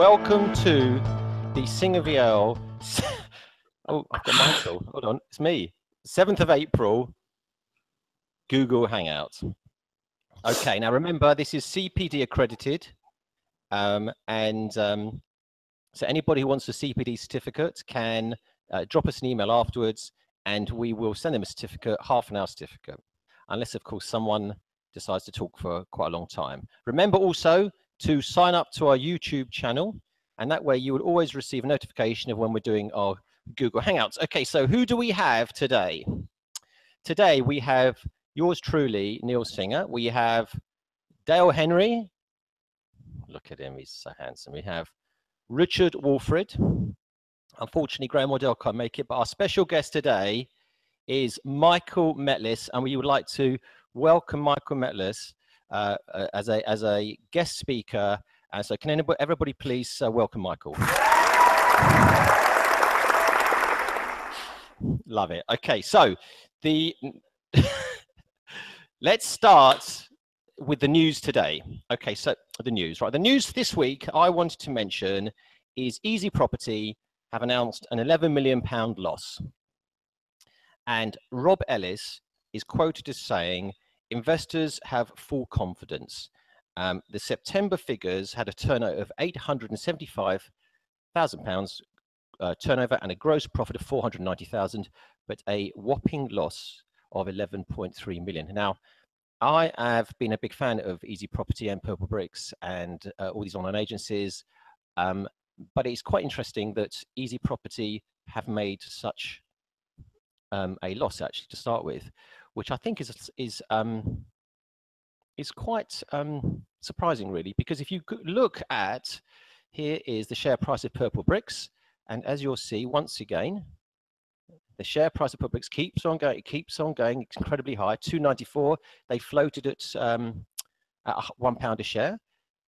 welcome to the Singer Vielle. Oh, I've got Michael. Hold on, it's me. 7th of April, Google Hangouts. Okay, now remember, this is CPD accredited. Um, and um, so anybody who wants a CPD certificate can uh, drop us an email afterwards and we will send them a certificate, half an hour certificate, unless of course someone decides to talk for quite a long time. Remember also to sign up to our YouTube channel and that way you will always receive a notification of when we're doing our Google Hangouts. Okay, so who do we have today? Today we have yours truly, Neil Singer. We have Dale Henry. Look at him, he's so handsome. We have Richard Walfrid. Unfortunately, Graham Waddell can't make it, but our special guest today is Michael Metliss, and we would like to welcome Michael Metliss uh, uh, as a as a guest speaker. And so, can anybody, everybody please uh, welcome Michael? Love it. Okay, so the let's start with the news today. Okay, so the news, right? The news this week I wanted to mention is Easy Property have announced an 11 million pound loss. And Rob Ellis is quoted as saying, investors have full confidence. Um, the September figures had a turnover of 875,000 pounds uh, turnover and a gross profit of 490,000, but a whopping loss of 11.3 million. Now, I have been a big fan of Easy Property and Purplebricks and uh, all these online agencies. Um, but it's quite interesting that Easy Property have made such um, a loss actually to start with, which I think is is um, is quite um, surprising really, because if you look at here is the share price of Purplebricks, and as you'll see once again, the share price of Purplebricks keeps on going, it keeps on going, it's incredibly high, 294. They floated at, um, at one pound a share.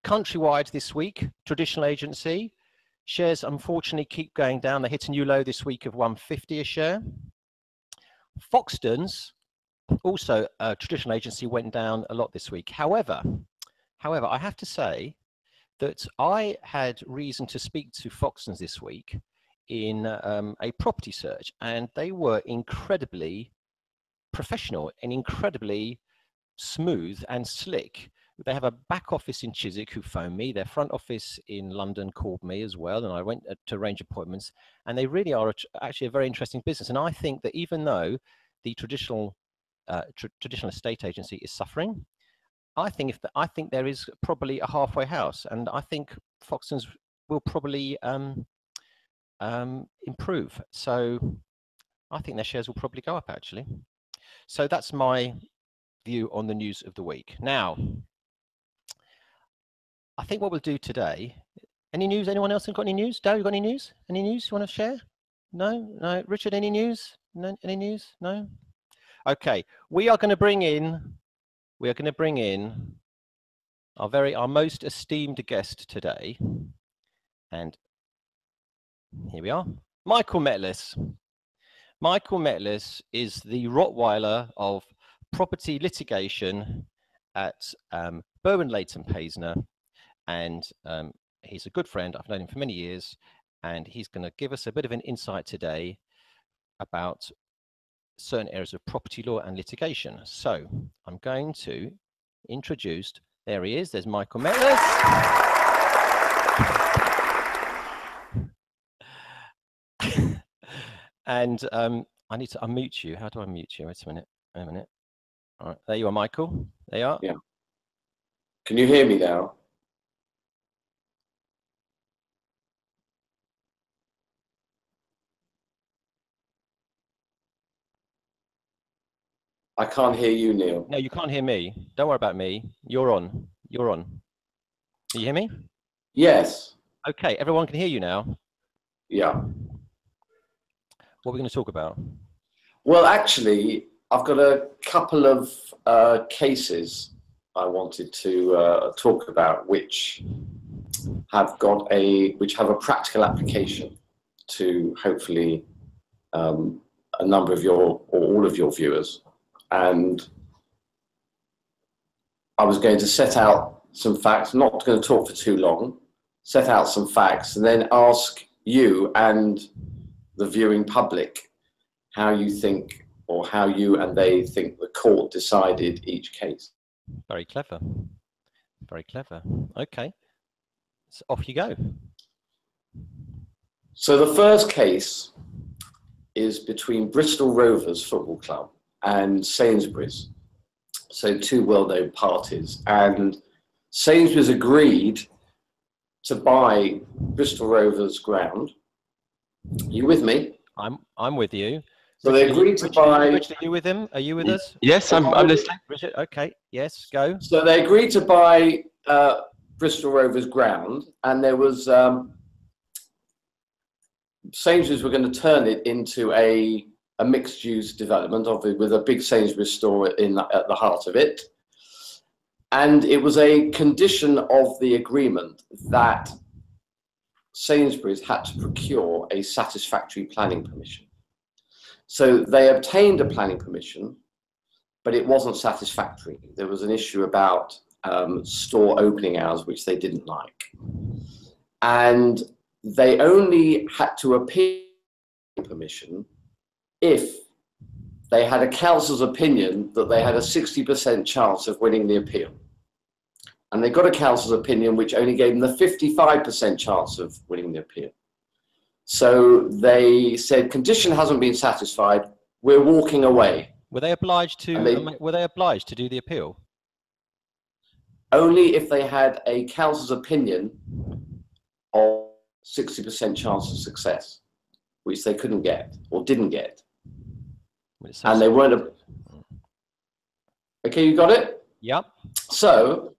Countrywide this week, traditional agency, Shares unfortunately keep going down. They hit a new low this week of 150 a share. Foxtons, also a traditional agency, went down a lot this week. However, however, I have to say that I had reason to speak to Foxtons this week in um, a property search, and they were incredibly professional and incredibly smooth and slick they have a back office in Chiswick who phoned me. Their front office in London called me as well, and I went uh, to arrange appointments. And they really are actually a very interesting business. And I think that even though the traditional uh, tr traditional estate agency is suffering, I think if the, I think there is probably a halfway house, and I think Foxtons will probably um, um, improve. So I think their shares will probably go up actually. So that's my view on the news of the week. Now, I think what we'll do today. Any news? Anyone else got any news? Dow, you got any news? Any news you want to share? No, no. Richard, any news? No, any news? No. Okay, we are going to bring in. We are going to bring in our very our most esteemed guest today, and here we are, Michael Metliss. Michael Metliss is the Rottweiler of property litigation at um, Berwin Leighton Paisner and um, he's a good friend. I've known him for many years, and he's going to give us a bit of an insight today about certain areas of property law and litigation. So I'm going to introduce, there he is, there's Michael Metliss. and um, I need to unmute you. How do I mute you? Wait a minute. Wait a minute. All right, there you are, Michael. There you are. Yeah. Can you hear me now? I can't hear you, Neil. No, you can't hear me. Don't worry about me. You're on. You're on. Can you hear me? Yes. Okay, everyone can hear you now. Yeah. What are we going to talk about? Well, actually, I've got a couple of uh, cases I wanted to uh, talk about, which have got a which have a practical application to hopefully um, a number of your or all of your viewers and I was going to set out some facts. I'm not going to talk for too long, set out some facts, and then ask you and the viewing public how you think or how you and they think the court decided each case. Very clever. Very clever. Okay. So off you go. So the first case is between Bristol Rovers Football Club and Sainsbury's. So two well-known parties. And Sainsbury's agreed to buy Bristol Rovers ground. Are You with me? I'm I'm with you. So they Richard, you- agreed to Richard, buy. Richard, are you with him? Are you with us? Yes, I'm, I'm listening. Richard, okay. Yes, go. So they agreed to buy uh, Bristol Rovers ground, and there was um, Sainsbury's were going to turn it into a a mixed use development, obviously with a big Sainsbury's store in at the heart of it. And it was a condition of the agreement that Sainsbury's had to procure a satisfactory planning permission. So they obtained a planning permission, but it wasn't satisfactory. There was an issue about um, store opening hours, which they didn't like. And they only had to appeal permission if they had a counsel's opinion that they had a 60% chance of winning the appeal. And they got a counsel's opinion which only gave them the 55% chance of winning the appeal. So they said, condition hasn't been satisfied, we're walking away. Were they obliged to? And they- were they obliged to do the appeal? only if they had a counsel's opinion of 60% chance of success, which they couldn't get or didn't get. And they weren't. A... Okay, you got it? Yep. So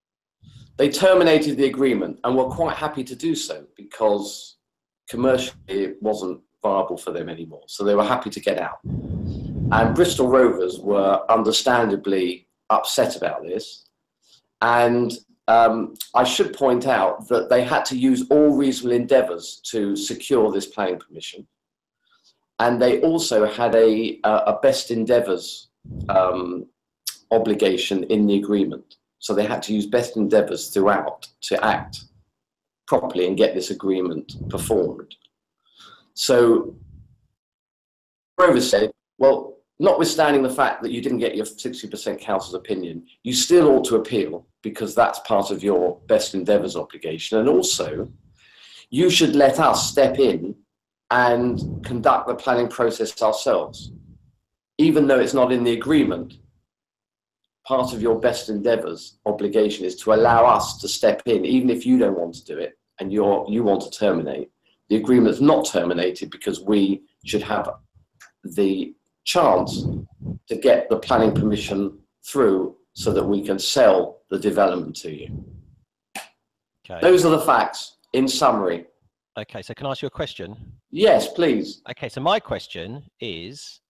they terminated the agreement and were quite happy to do so because commercially it wasn't viable for them anymore. So they were happy to get out. And Bristol Rovers were understandably upset about this. And um, I should point out that they had to use all reasonable endeavours to secure this planning permission. And they also had a, a best endeavours um, obligation in the agreement. So they had to use best endeavours throughout to act properly and get this agreement performed. So Rovers said, well, notwithstanding the fact that you didn't get your 60% counsel's opinion, you still ought to appeal because that's part of your best endeavours obligation. And also, you should let us step in and conduct the planning process ourselves. Even though it's not in the agreement, part of your best endeavours obligation is to allow us to step in, even if you don't want to do it and you're, you want to terminate. The agreement's not terminated because we should have the chance to get the planning permission through so that we can sell the development to you. Okay. Those are the facts in summary. Okay. So can I ask you a question? Yes, please. Okay. So my question is,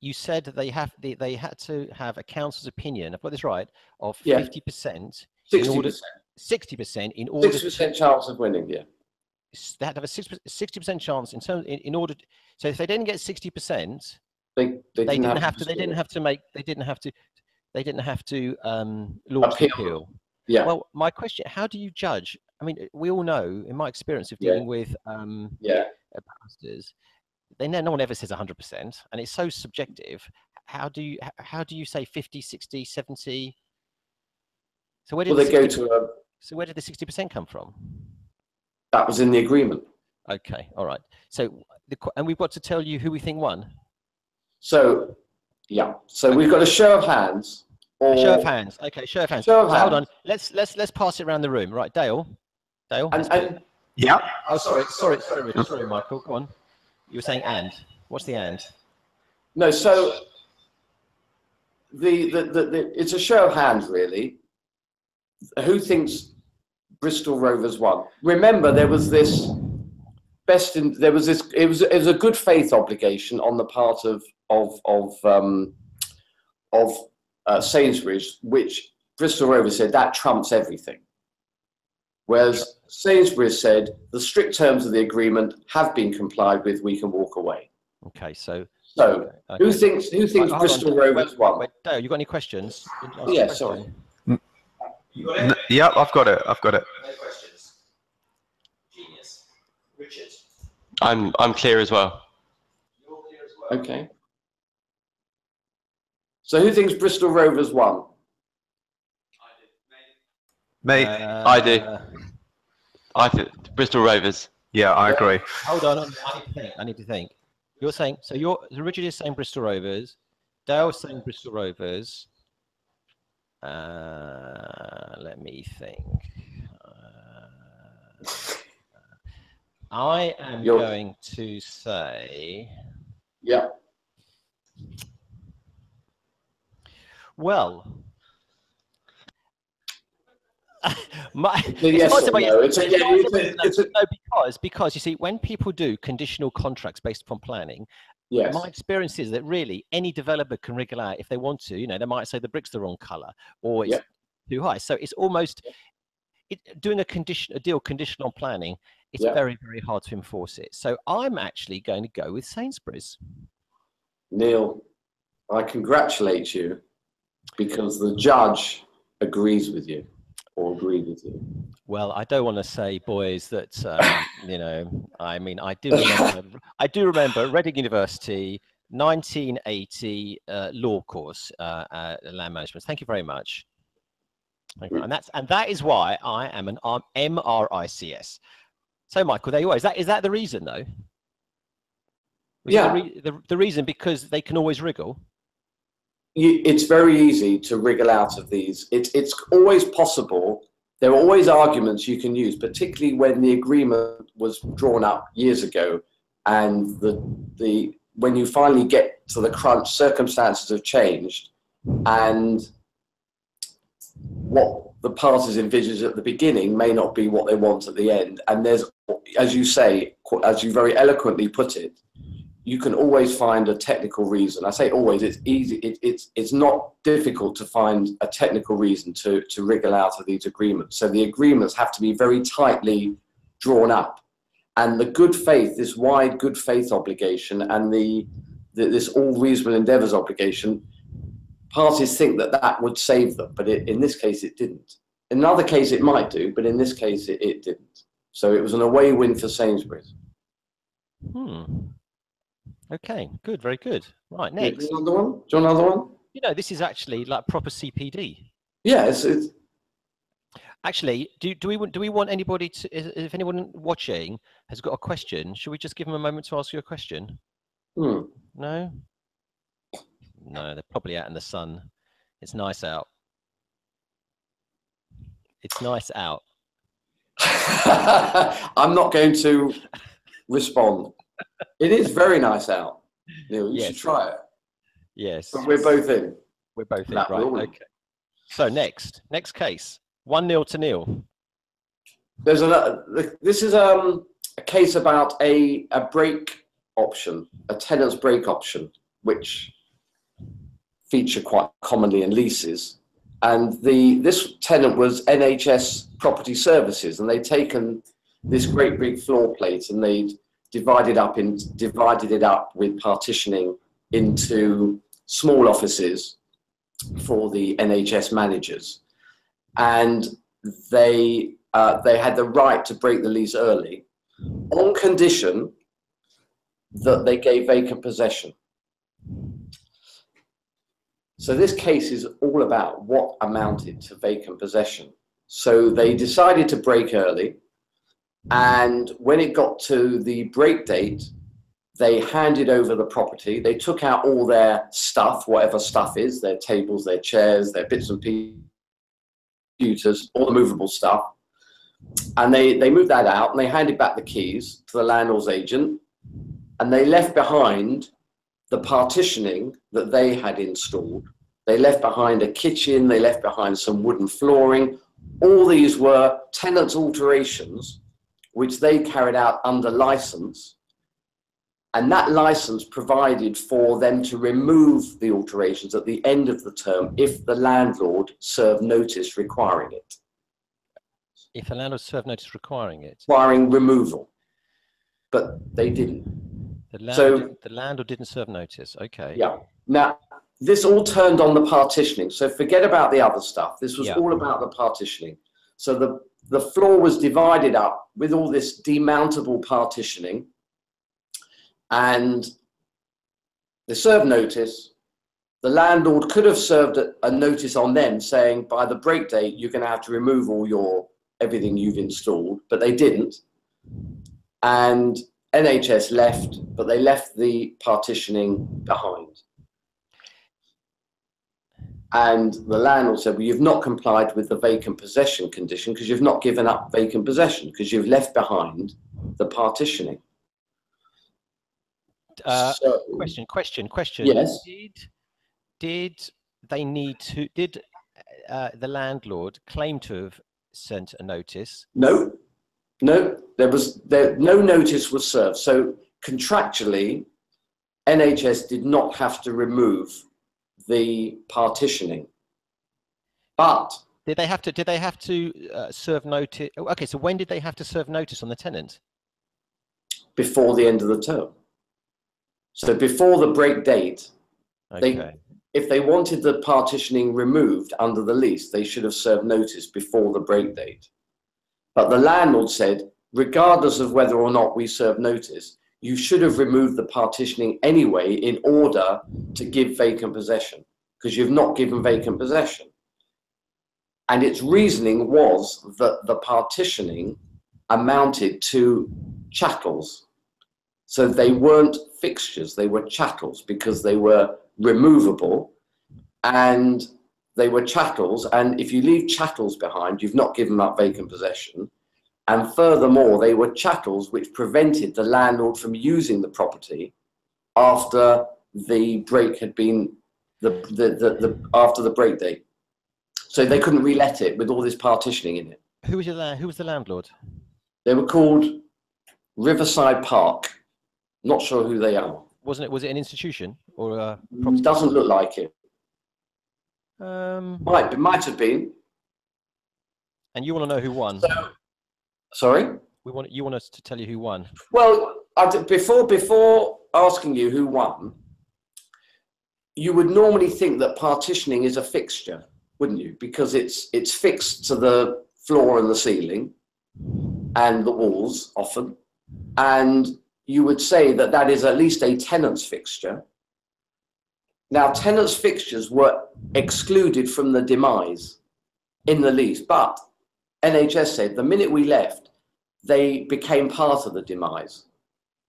you said that they have they, they had to have a counsel's opinion. I've got this right of Yeah. fifty percent, In Sixty order- percent. sixty percent in order. Sixty percent chance of winning. Yeah. s- They had to have a sixty percent chance in terms in, in order. So if they didn't get sixty percent, They, they didn't have to. They didn't have to make. They didn't have to. They didn't have to um, launch the Appeal. appeal. Yeah. Well, my question: How do you judge? I mean, we all know, in my experience of Yeah. dealing with um, yeah. uh, pastors, they no one ever says 100%, and it's so subjective. How do you how do you say 50, 60, 70? So where did Well, the they go 60 to a. so where did the 60% come from? That was in the agreement. Okay, all right. So the, and we've got to tell you who we think won. So, yeah. So we've got a show of hands. Or, A show of hands. Okay, show of hands. Show of So hold on. Let's let's let's pass it around the room. Right, Dale. Dale. And, let's put it- and Yeah. oh, sorry, sorry, sorry, Richard, sorry, Michael. Go on. You were saying and. What's the and? no, so the, the, the, the it's a show of hands, really. Who thinks Bristol Rovers won? Remember, there was this best in there was this it was it was a good faith obligation on the part of of of um, of uh, Sainsbury's, which Bristol Rovers said that trumps everything. Whereas Sainsbury's said the strict terms of the agreement have been complied with, we can walk away. Okay, so So okay. who thinks who thinks Hold on, Bristol wait, Rovers won? Wait, Dale, you got any questions? Didn't ask a Yeah, question. sorry. N- Yeah, I've got it. I've got it. No questions. Genius. Richard. I'm I'm clear as well. You're clear as well. Okay. So who thinks Bristol Rovers won? Me. I do. Uh, I think Bristol Rovers. yeah, I agree. Hold on, I need to think. I need to think. You're saying so. You're Richard is saying Bristol Rovers. Dale's saying Bristol Rovers. Uh, let me think. Uh, I am You're- going to say. Yeah. Well, my, yes or no. It's a- yeah, it's a- it's a- no, because because you see, when people do conditional contracts based upon planning, Yes. my experience is that really any developer can wriggle out if they want to. You know, they might say the brick's the wrong color or it's Yep. too high. So it's almost it, doing a condition a deal conditional on planning. It's Yep. very very hard to enforce it. So I'm actually going to go with Sainsbury's. Neil, I congratulate you because the judge agrees with you or agreed with you. Well, I don't want to say, boys, that um, you know. I mean, I do remember. I do remember Reading University, 1980 uh, law course, uh, uh, land management. Thank you very much. You. And that's and that is why I am an R- MRICS. So, Michael, there you are. Is that is that the reason, though? Was Yeah. The, re- the, the reason because they can always wriggle. You, it's very easy to wriggle out of these. It's it's always possible. There are always arguments you can use, particularly when the agreement was drawn up years ago, and the the when you finally get to the crunch, circumstances have changed, and what the parties envisaged at the beginning may not be what they want at the end. And there's, as you say, as you very eloquently put it, you can always find a technical reason. I say always, it's easy. It, it's it's not difficult to find a technical reason to to wriggle out of these agreements. So the agreements have to be very tightly drawn up, and the good faith, this wide good faith obligation, and the, the this all reasonable endeavours obligation, parties think that that would save them, but it, in this case, it didn't. In another case, it might do, but in this case, it, it didn't. So it was an away win for Sainsbury's. Hmm. Okay. Good. Very good. Right. Next. Another one? Do you want another one? You know, this is actually like proper CPD. Yeah, it's, it's Actually, do, do we want do we want anybody to if if anyone watching has got a question, should we just give them a moment to ask you a question? hmm. No? No, they're probably out in the sun. It's nice out. It's nice out. I'm not going to respond. It is very nice out. Neil, you should try it. Yes. But we're both in. we're both in, right. Okay. So next, next case. One nil to nil. There's another. This is um, a case about a a break option, a tenant's break option, which feature quite commonly in leases. And the this tenant was NHS Property Services, and they'd taken this great big floor plate and they'd divided up in divided it up with partitioning into small offices for the NHS managers, and they uh, they had the right to break the lease early, on condition that they gave vacant possession. So this case is all about what amounted to vacant possession. So they decided to break early, and when it got to the break date, they handed over the property. They took out all their stuff, whatever stuff is, their tables, their chairs, their bits and pieces, computers, all the movable stuff. And they, they moved that out and they handed back the keys to the landlord's agent. And they left behind the partitioning that they had installed. They left behind a kitchen, they left behind some wooden flooring. All these were tenants' alterations, which they carried out under license. And that license provided for them to remove the alterations at the end of the term if the landlord served notice requiring it, If a landlord served notice requiring it, requiring removal. But they didn't. the landlord, So- didn't, the landlord didn't serve notice. Okay. Yeah. Now, this all turned on the partitioning. So forget about the other stuff. This was Yeah. all about the partitioning. So the, the floor was divided up with all this demountable partitioning. and they served notice. The landlord could have served a, notice on them saying by the break date you're going to have to remove all your everything you've installed, but they didn't. And NHS left, but they left the partitioning behind. And the landlord said, Well, you've not complied with the vacant possession condition because you've not given up vacant possession because you've left behind the partitioning. Uh, So- question, question, question. Yes. Did did they need to? Did uh, the landlord claim to have sent a notice? No, no, there was there no notice was served. So contractually, NHS did not have to remove the partitioning. But Did they have to? Did they have to uh, serve notice? Okay, so when did they have to serve notice on the tenant? before the end of the term. So before the break date, They- if they wanted the partitioning removed under the lease, they should have served notice before the break date. But the landlord said, regardless of whether or not we serve notice, you should have removed the partitioning anyway in order to give vacant possession, because you've not given vacant possession. And its reasoning was that the partitioning amounted to chattels. So they weren't fixtures, they were chattels because they were removable and they were chattels. And if you leave chattels behind, you've not given up vacant possession. And furthermore, they were chattels which prevented the landlord from using the property after the break had been the, the, the, the after the break date. So they couldn't relet it with all this partitioning in it. Who was your Who was the landlord? They were called Riverside Park. Not sure who they are. Wasn't it? Was it an institution or a property? Doesn't look like it. Um, Might, it might have been. and you want to know who won? So, sorry. We want you want us to tell you who won. Well, I before before asking you who won, you would normally think that partitioning is a fixture, wouldn't you? Because it's it's fixed to the floor and the ceiling, and the walls often, and you would say that that is at least a tenant's fixture. Now, tenants' fixtures were excluded from the demise in the lease, but NHS said the minute we left, they became part of the demise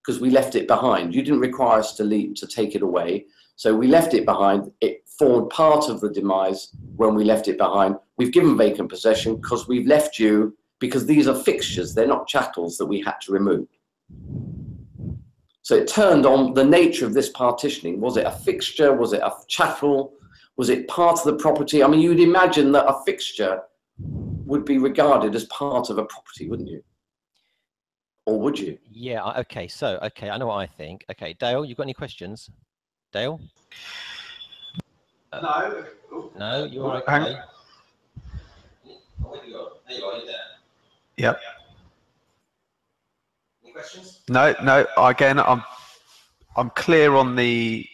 because we left it behind. You didn't require us to leave to take it away, so we left it behind. It formed part of the demise when we left it behind. We've given vacant possession because we've left you because these are fixtures. They're not chattels that we had to remove. So it turned on the nature of this partitioning. Was it a fixture? Was it a chattel? Was it part of the property? I mean, you'd imagine that a fixture would be regarded as part of a property, wouldn't you? Or would you? Yeah. Okay. So okay, I know what I think. Okay, Dale, you got any questions? Dale? No. No, you're Right, okay. hang on. Oh, where you go? There you are, you're there. Yep. Any questions? No, no. Again, I'm I'm clear on the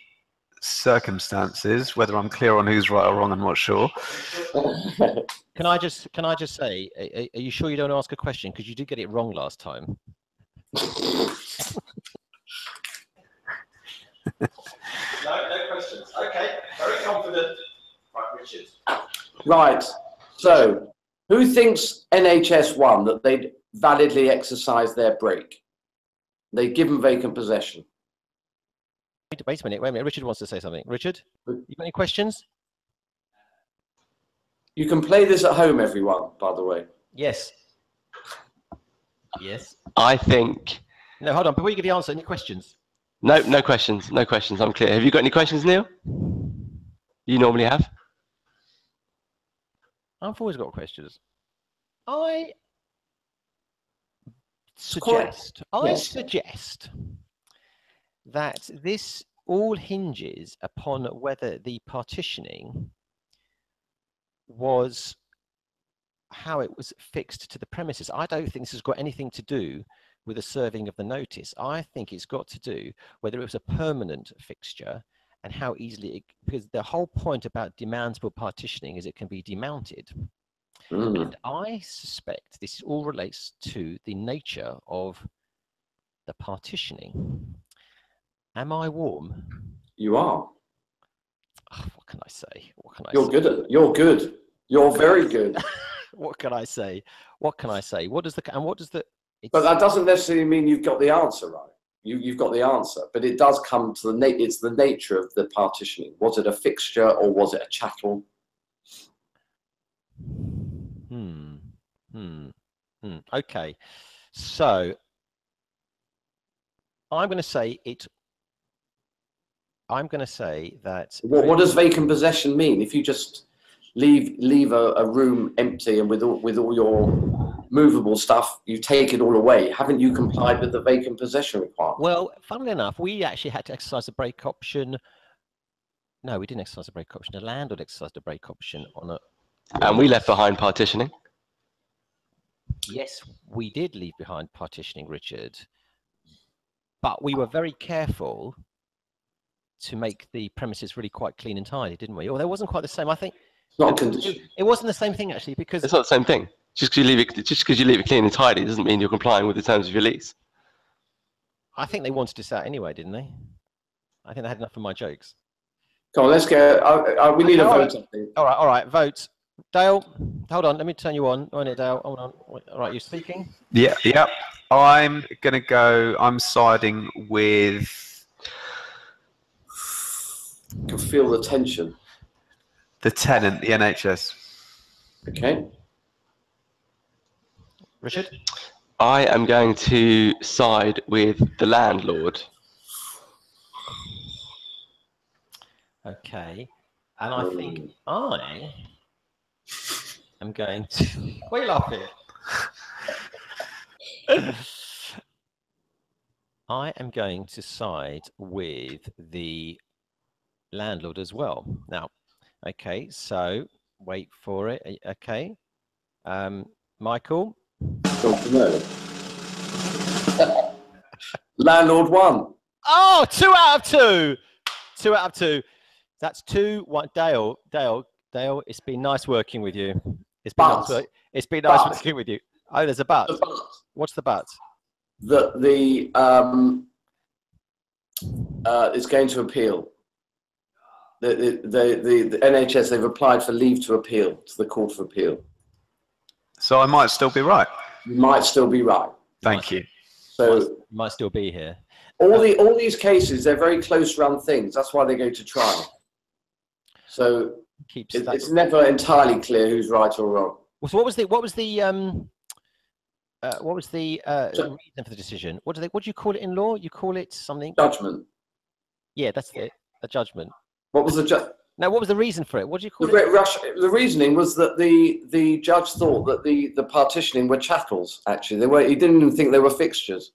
circumstances. Whether I'm clear on who's right or wrong, I'm not sure. Can I just can I just say, a- a- are you sure you don't ask a question because you did get it wrong last time? No, no questions. Okay, very confident. Right, Richard. right. So, who thinks NHS won that they'd validly exercised their break? They'd given vacant possession. Wait, wait a minute. Wait a minute. Richard wants to say something. Richard, you got any questions? You can play this at home, everyone, by the way. Yes. Yes. I think No, hold on. Before you give the answer, any questions? no, no questions, no questions. I'm clear. Have you got any questions, Neil? You normally have. I've always got questions. I quite- suggest, I yes. suggest that this all hinges upon whether the partitioning was how it was fixed to the premises. I don't think this has got anything to do with the serving of the notice. I think it's got to do whether it was a permanent fixture and how easily it, because the whole point about demountable partitioning is it can be demounted. Mm. And I suspect this all relates to the nature of the partitioning. Am I warm? You are. Oh, what can I say? What can I You're say? good at. You're good. You're very good. What can I say? What can I say? What does the and what does the? It's, But that doesn't necessarily mean you've got the answer right. You, you've got the answer, but it does come to the na- It's the nature of the partitioning. Was it a fixture or was it a chattel? Hmm. Hmm. Hmm. Okay. So I'm going to say it. I'm going to say that. What, what does vacant possession mean? If you just leave leave a, a room empty and with all, with all your movable stuff, you take it all away. Haven't you complied with the vacant possession requirement? Well, funnily enough, we actually had to exercise a break option. No, we didn't exercise a break option. The landlord exercised a break option on a. And we left behind partitioning. Yes, we did leave behind partitioning, Richard, but we were very careful to make the premises really quite clean and tidy, didn't we? Or there wasn't quite the same. I think It's not a it, it wasn't the same thing actually because It's not the same thing. Just because you leave it, just because you leave it clean and tidy, doesn't mean you're complying with the terms of your lease. I think they wanted us out anyway, didn't they? I think they had enough of my jokes. Come on, let's go. Uh, uh, we need a Okay, all vote. I. All right, all right, vote. Dale, hold on. Let me turn you on. On it, Dale. Hold on. All right, you're speaking. Yeah, yep. I'm gonna go. I'm siding with You can feel the tension. the tenant, the NHS. Okay. Richard. I am going to side with the landlord. Okay. And I think mm. I am going to. Why are you laughing? I am going to side with the landlord as well. Now, okay, so wait for it. uh, Okay. Um, Michael, Don't you know? Landlord one. Oh, two out of two. Two out of two. That's two. One. Dale, Dale, Dale. It's been nice working with you. It's been nice. But- it's been nice but- working with you. Oh, there's a but. The but. What's the but? that the um, uh, is going to appeal. The, the, the, the, the NHS, they've applied for leave to appeal to the Court of Appeal. So I might still be right. You might still be right. Thank you. So You might still be here. all the all these cases, they're very close run things. That's why they go to trial. So Keeps it, it's never entirely clear who's right or wrong. So what was the what was the um uh, what was the uh, So- reason for the decision? What do they what do you call it in law? You call it something? Judgment. Yeah, that's it. A judgment. What was the ju- Now, what was the reason for it? What do you the call it? great rush? The reasoning was that the the judge thought that the the partitioning were chattels. Actually, they were. He didn't even think they were fixtures.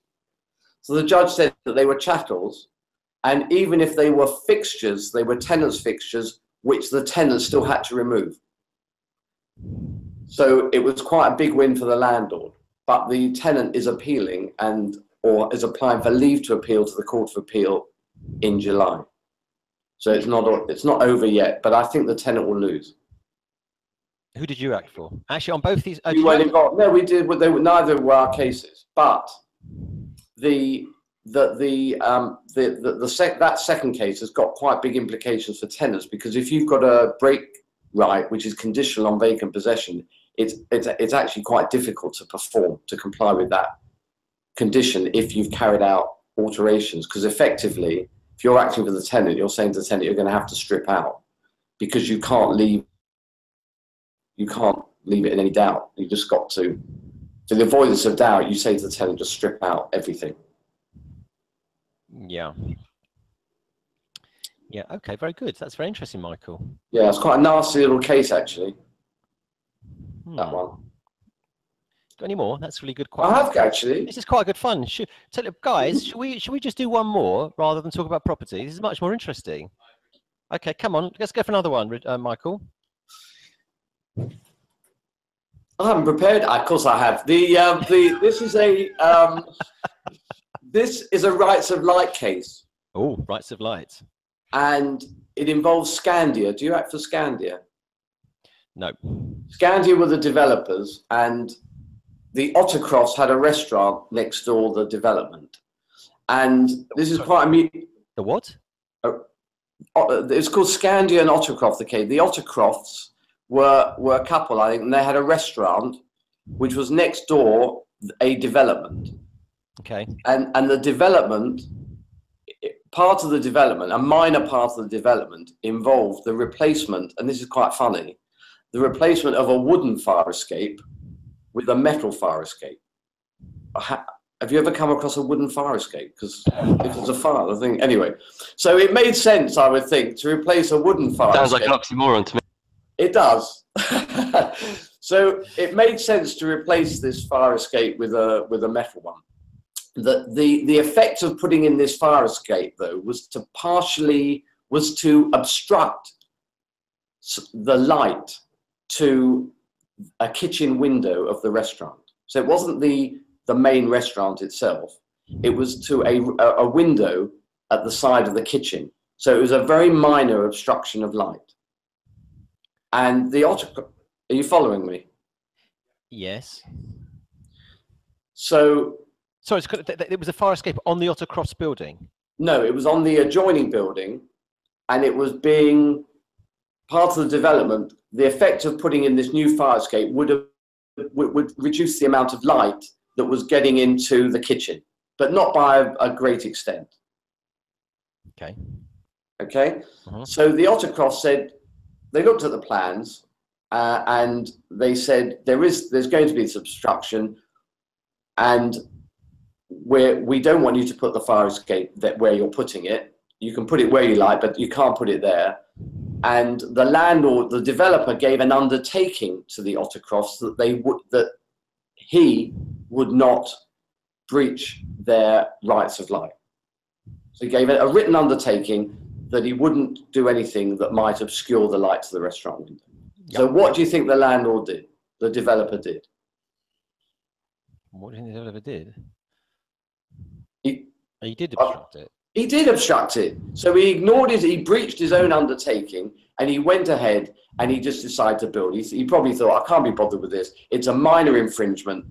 So the judge said that they were chattels, and even if they were fixtures, they were tenants' fixtures, which the tenant still had to remove. So it was quite a big win for the landlord. But the tenant is appealing and or is applying for leave to appeal to the Court of Appeal in July. So it's not it's not over yet, but I think the tenant will lose. Who did you act for? Actually, on both these. oh, We weren't involved. No, we did. They were, neither were our cases, but the the the um the the, the sec, that second case has got quite big implications for tenants because if you've got a break right which is conditional on vacant possession, it's it's it's actually quite difficult to perform to comply with that condition if you've carried out alterations because effectively if you're acting for the tenant you're saying to the tenant you're going to have to strip out because you can't leave you can't leave it in any doubt you just got to for the avoidance of doubt you say to the tenant just strip out everything Yeah. Yeah. Okay. Very good. That's very interesting, Michael. yeah it's quite a nasty little case actually that Hmm. one Got any more? That's really good. i have actually This is quite good fun. Should, tell guys, should we should we just do one more rather than talk about property? This is much more interesting. Okay, come on, let's go for another one, uh, Michael. I haven't prepared. Of course, I have. The um, the this is a um, this is a rights of light case, Oh, rights of light. and it involves Scandia. Do you act for Scandia? No. Scandia were the developers, and the Ottercrofts had a restaurant next door the development. And this is quite a me- The what? O- It's called Scandia and Ottercroft. Okay, the Ottercrofts were were a couple, I think, and they had a restaurant which was next door a development. Okay. and and the development part of the development a minor part of the development involved the replacement and this is quite funny the replacement of a wooden fire escape with a metal fire escape have you ever come across a wooden fire escape because if it's a fire I think anyway so it made sense i would think to replace a wooden fire Sounds like an oxymoron to me. It does. so it made sense to replace this fire escape with a with a metal one. The the the effect of putting in this fire escape though was to partially was to obstruct the light to a kitchen window of the restaurant. So it wasn't the the main restaurant itself. It was to a a- window at the side of the kitchen. So it was a very minor obstruction of light. And the Ottercroft, are you following me? Yes. So, Sorry, it's, got- th- th- it was a fire escape on the Ottercrofts building. no, it was on the adjoining building and it was being part of the development. The effect of putting in this new fire escape would have would, would reduce the amount of light that was getting into the kitchen, but not by a, a great extent. Okay. Okay, Mhm. so the Ottercroft said they looked at the plans uh, and they said there is there's going to be this obstruction, and where we don't want you to put the fire escape that where you're putting it. You can put it where you like, but you can't put it there. And the landlord, the developer, gave an undertaking to the Ottercrofts that they would that he would not breach their rights of light. So he gave it a written undertaking that he wouldn't do anything that might obscure the light to the restaurant window. So what do you think the landlord did? The developer did? What do you think the developer did? He, Oh, He did Uh, obstruct it. He did obstruct it. So he ignored it. He breached his own undertaking and he went ahead and he just decided to build. He, he probably thought, I can't be bothered with this. It's a minor infringement.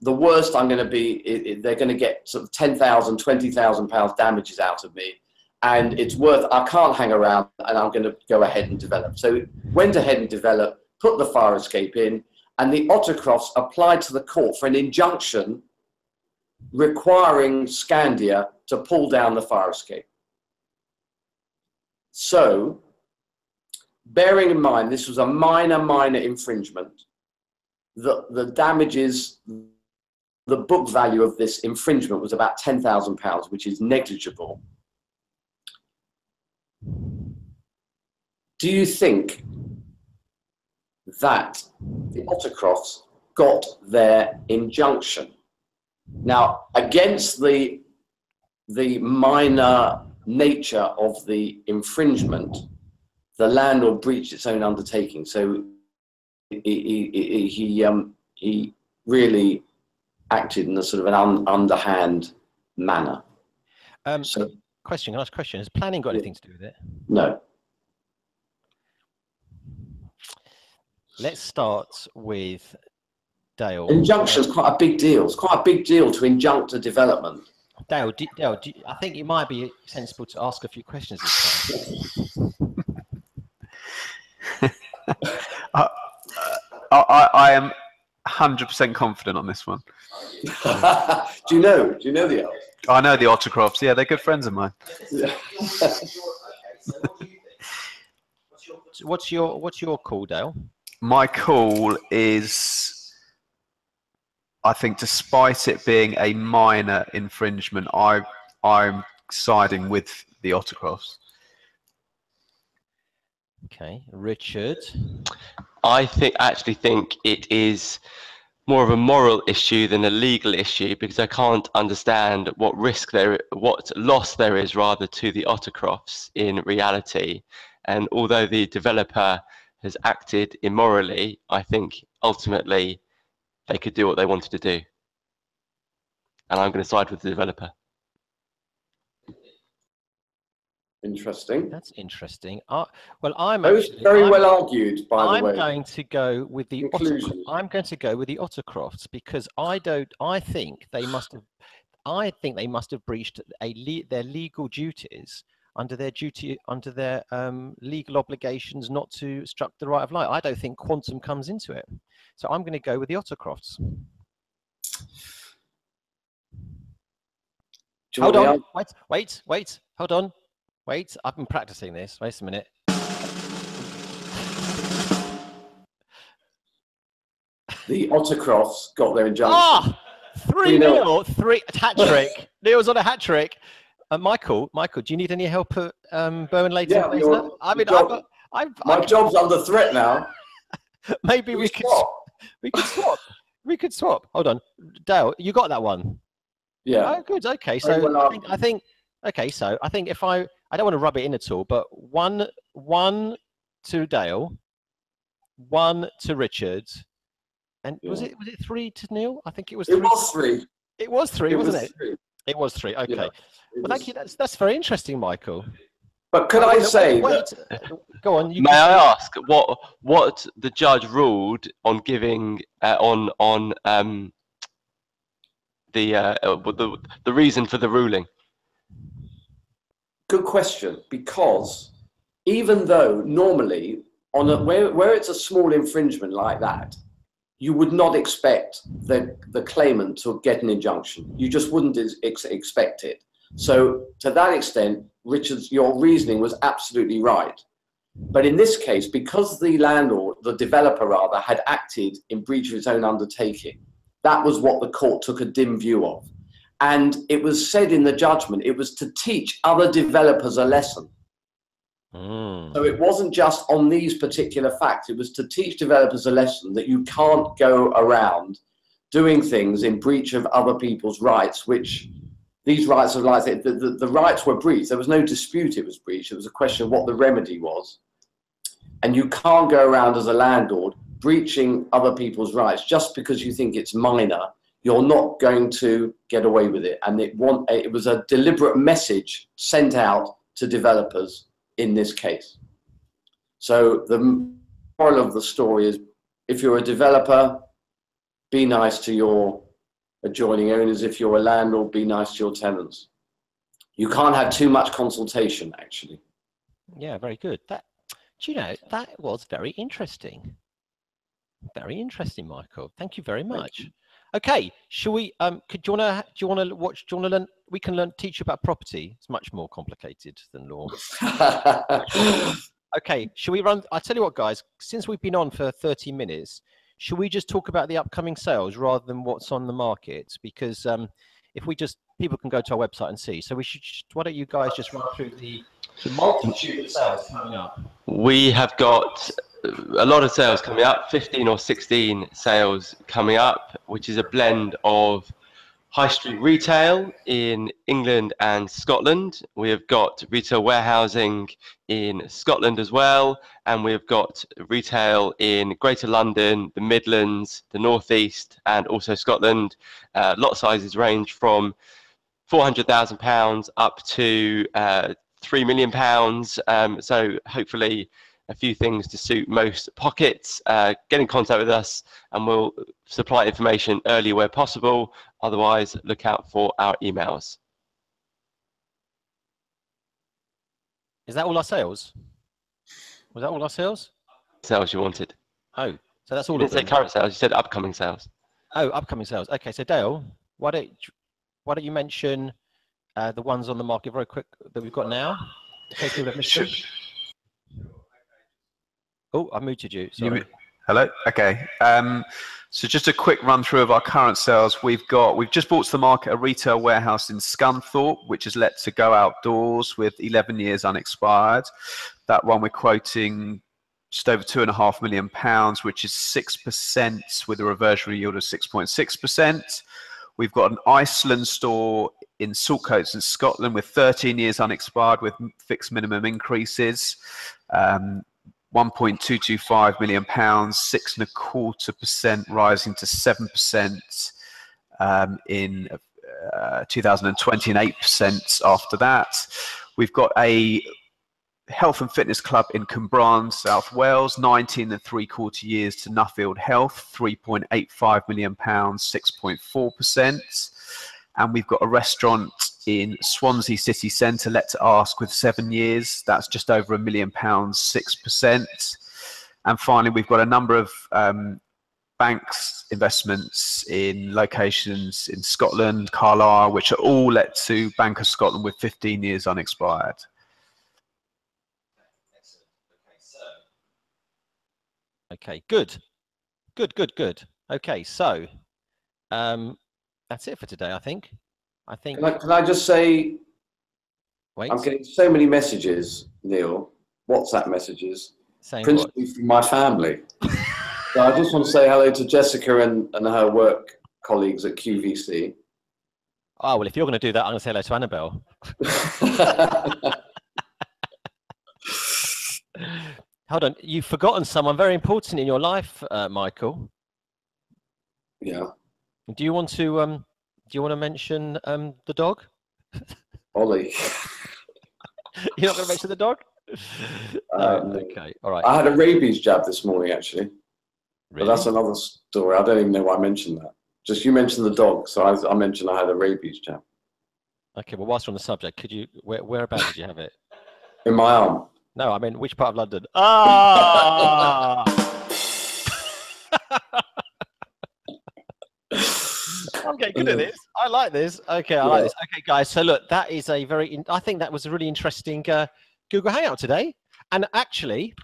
The worst I'm going to be, i i- they're going to get sort of 10,000, 20,000 pounds damages out of me. And it's worth, I can't hang around and I'm going to go ahead and develop. So went ahead and developed, put the fire escape in, and the Ottercrofts applied to the court for an injunction requiring Scandia to pull down the fire escape. So, bearing in mind this was a minor, minor infringement, the, the damages, the book value of this infringement was about £10,000, which is negligible. Do you think that the Ottercrofts got their injunction? Now, against the the minor nature of the infringement, the landlord breached its own undertaking. So he, he, he, he, um, he really acted in a sort of an un, underhand manner. Um, So, question, ask question? Has planning got anything to do with it? no. Let's start with Dale. Injunction's quite a big deal. It's quite a big deal to injunct a development. Dale, do, Dale do, I think it might be sensible to ask a few questions this time. I, I, I am 100% confident on this one. do you know? Do you know the elves? I know the Ottercrofts. Yeah, they're good friends of mine. So What's your What's your call, Dale? My call is, I think, despite it being a minor infringement, I I'm siding with the Ottercrofts. Okay, Richard. I think actually think it is more of a moral issue than a legal issue because I can't understand what risk there, what loss there is rather to the Ottercrofts in reality. And although the developer has acted immorally, I think ultimately they could do what they wanted to do. And I'm going to side with the developer. Interesting. That's interesting. Uh, well, I'm That was actually, very I'm, well argued, by the I'm the way. going to go with the Otter, Conclusion. I'm going to go with the Ottercrofts because I don't. I think they must have. I think they must have breached a le- their legal duties under their duty under their um, legal obligations not to obstruct the right of light. I don't think quantum comes into it. So I'm going to go with the Ottercrofts. Hold on, wait, wait, wait, hold on, wait. I've been practicing this. Wait a minute. The Ottercrofts got their injunction. Ah, three 3-0. nil, three hat trick. Neil's on a hat trick. Uh, Michael, Michael, do you need any help at um, Berwin Leighton? Yeah, your- I mean, your I've I've, My I, job's under threat now. maybe we We could, swap. we could swap. We could swap. Hold on, Dale, you got that one. Yeah. Oh, good. Okay, so I think, I think. Okay, so I think if I, I don't want to rub it in at all, but one, one to Dale, one to Richard, and was it was it three to Neil? I think it was It three. was three. It was three, It wasn't was it? three. It was three. Okay. It Well, was- thank you. That's that's very interesting, Michael. But can I say wait, that. Go on. You May can I ask what what the judge ruled on giving uh, on on um, the uh, uh, the the reason for the ruling? Good question. Because even though normally on a, where where it's a small infringement like that, you would not expect the the claimant to get an injunction. You just wouldn't ex- expect it. So to that extent, Richard's your reasoning was absolutely right. But in this case, because the landlord, the developer rather, had acted in breach of his own undertaking, that was what the court took a dim view of. And it was said in the judgment, it was to teach other developers a lesson. Mm. So it wasn't just on these particular facts, it was to teach developers a lesson that you can't go around doing things in breach of other people's rights, which these rights of rights, the, the, the rights were breached. There was no dispute it was breached. It was a question of what the remedy was. And you can't go around as a landlord breaching other people's rights just because you think it's minor. You're not going to get away with it. And it, want, it was a deliberate message sent out to developers in this case. So the moral of the story is if you're a developer, be nice to your adjoining owners. If you're a landlord, be nice to your tenants. You can't have too much consultation, actually. Yeah, very good. That do you know that was very interesting. Very interesting, Michael. Thank you very much. Okay, shall we? Um, could do you wanna do you wanna watch? Do you wanna learn? We can learn teach you about property. It's much more complicated than law. Okay, shall we run? I tell you what, guys. Since we've been on for thirty minutes, should we just talk about the upcoming sales rather than what's on the market? Because um, if we just people can go to our website and see. So we should. Just, why don't you guys just run through the, the multitude of sales coming up? We have got a lot of sales coming up, 15 or 16 sales coming up, which is a blend of high street retail in England and Scotland. We have got retail warehousing in Scotland as well, and we have got retail in Greater London, the Midlands, the Northeast, and also Scotland. Uh, lot sizes range from £400,000 up to uh, £3 million. Um, so hopefully a few things to suit most pockets. Uh, get in contact with us and we'll supply information early where possible. Otherwise, look out for our emails. Is that all our sales? Was that all our sales? Sales you wanted. Oh, so that's all You of didn't say them. current sales, you said upcoming sales. Oh, upcoming sales. Okay, so Dale, why don't you- why don't you mention uh, the ones on the market very quick that we've got now? In case people have missed them. Oh, I muted you. You Sorry. mi- Hello. Okay. Um, so just a quick run through of our current sales. We've got we've just brought to the market a retail warehouse in Scunthorpe, which is let to go outdoors with 11 years unexpired. That one we're quoting just over two and a half million pounds, which is six percent with a reversionary yield of 6.6 percent. We've got an Iceland store in Saltcoats in Scotland with 13 years unexpired with fixed minimum increases. Um, 1.225 million pounds, six and a quarter percent, rising to seven percent um, in uh, 2020 and eight percent after that. We've got a health and fitness club in Cwmbran, South Wales, 19 and three quarter years to Nuffield Health, 3.85 million pounds, 6.4 percent. and we've got a restaurant in Swansea city centre, let to ask, with seven years. That's just over a million pounds, six percent. And finally, we've got a number of um, banks investments in locations in Scotland, Carlisle, which are all let to Bank of Scotland with 15 years unexpired. Okay, good. Good, good, good. Okay, so um, that's it for today, I think. I think. Can I, can I just say, Wait, I'm getting so many messages, Neil, WhatsApp messages, saying what? principally from my family. so I just want to say hello to Jessica and, and her work colleagues at QVC. Oh, well, if you're going to do that, I'm going to say hello to Annabelle. Hold on, you've forgotten someone very important in your life, uh, Michael. yeah, Do you want to um, do you want to mention um, the dog? Ollie. You're not going to mention the dog? No, no. okay, all right. I had a rabies jab this morning, actually, but Really? that's another story. I don't even know why I mentioned that. Just you mentioned the dog, so I, I mentioned I had a rabies jab Okay, well, whilst we're on the subject, could you where whereabouts did you have it? in my arm. No, I mean which part of London? Ah! I'm getting good at this. I like this. Okay, I like this. Okay, guys. So look, that is a very. In- I think that was a really interesting uh, Google Hangout today. And actually,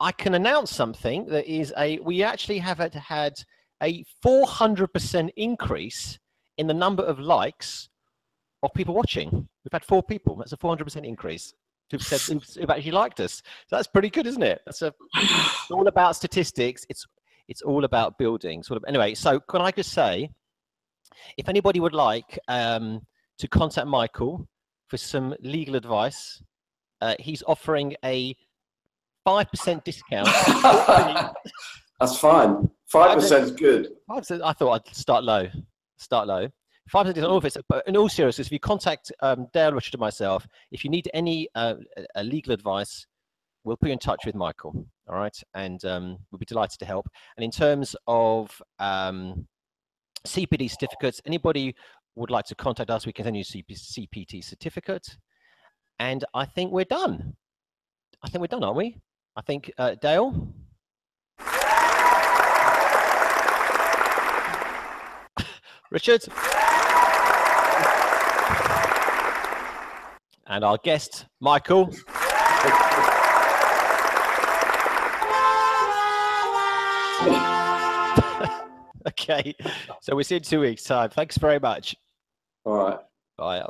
I can announce something that is a. We actually have had, had a 400% increase in the number of likes of people watching. We've had four people. That's a 400% increase who've said who've, actually liked us. So that's pretty good, isn't it? That's a. It's all about statistics. It's it's all about building. Sort of. Anyway, so can I just say, if anybody would like um, to contact Michael for some legal advice, uh, he's offering a five percent discount. That's fine. Five percent is good. Five percent. I thought I'd start low. Start low. Five percent is all of it. But in all seriousness, if you contact um, Dale, Richard, and myself, if you need any uh, uh, legal advice, we'll put you in touch with Michael. All right, and um, we'll be delighted to help. And in terms of um, CPD certificates, anybody would like to contact us, we can send you CP- CPD certificate. And I think we're done. I think we're done, aren't we? I think uh, Dale. Richard. And our guest, Michael. okay, so we'll see you in two weeks' time. Thanks very much. All right. Bye.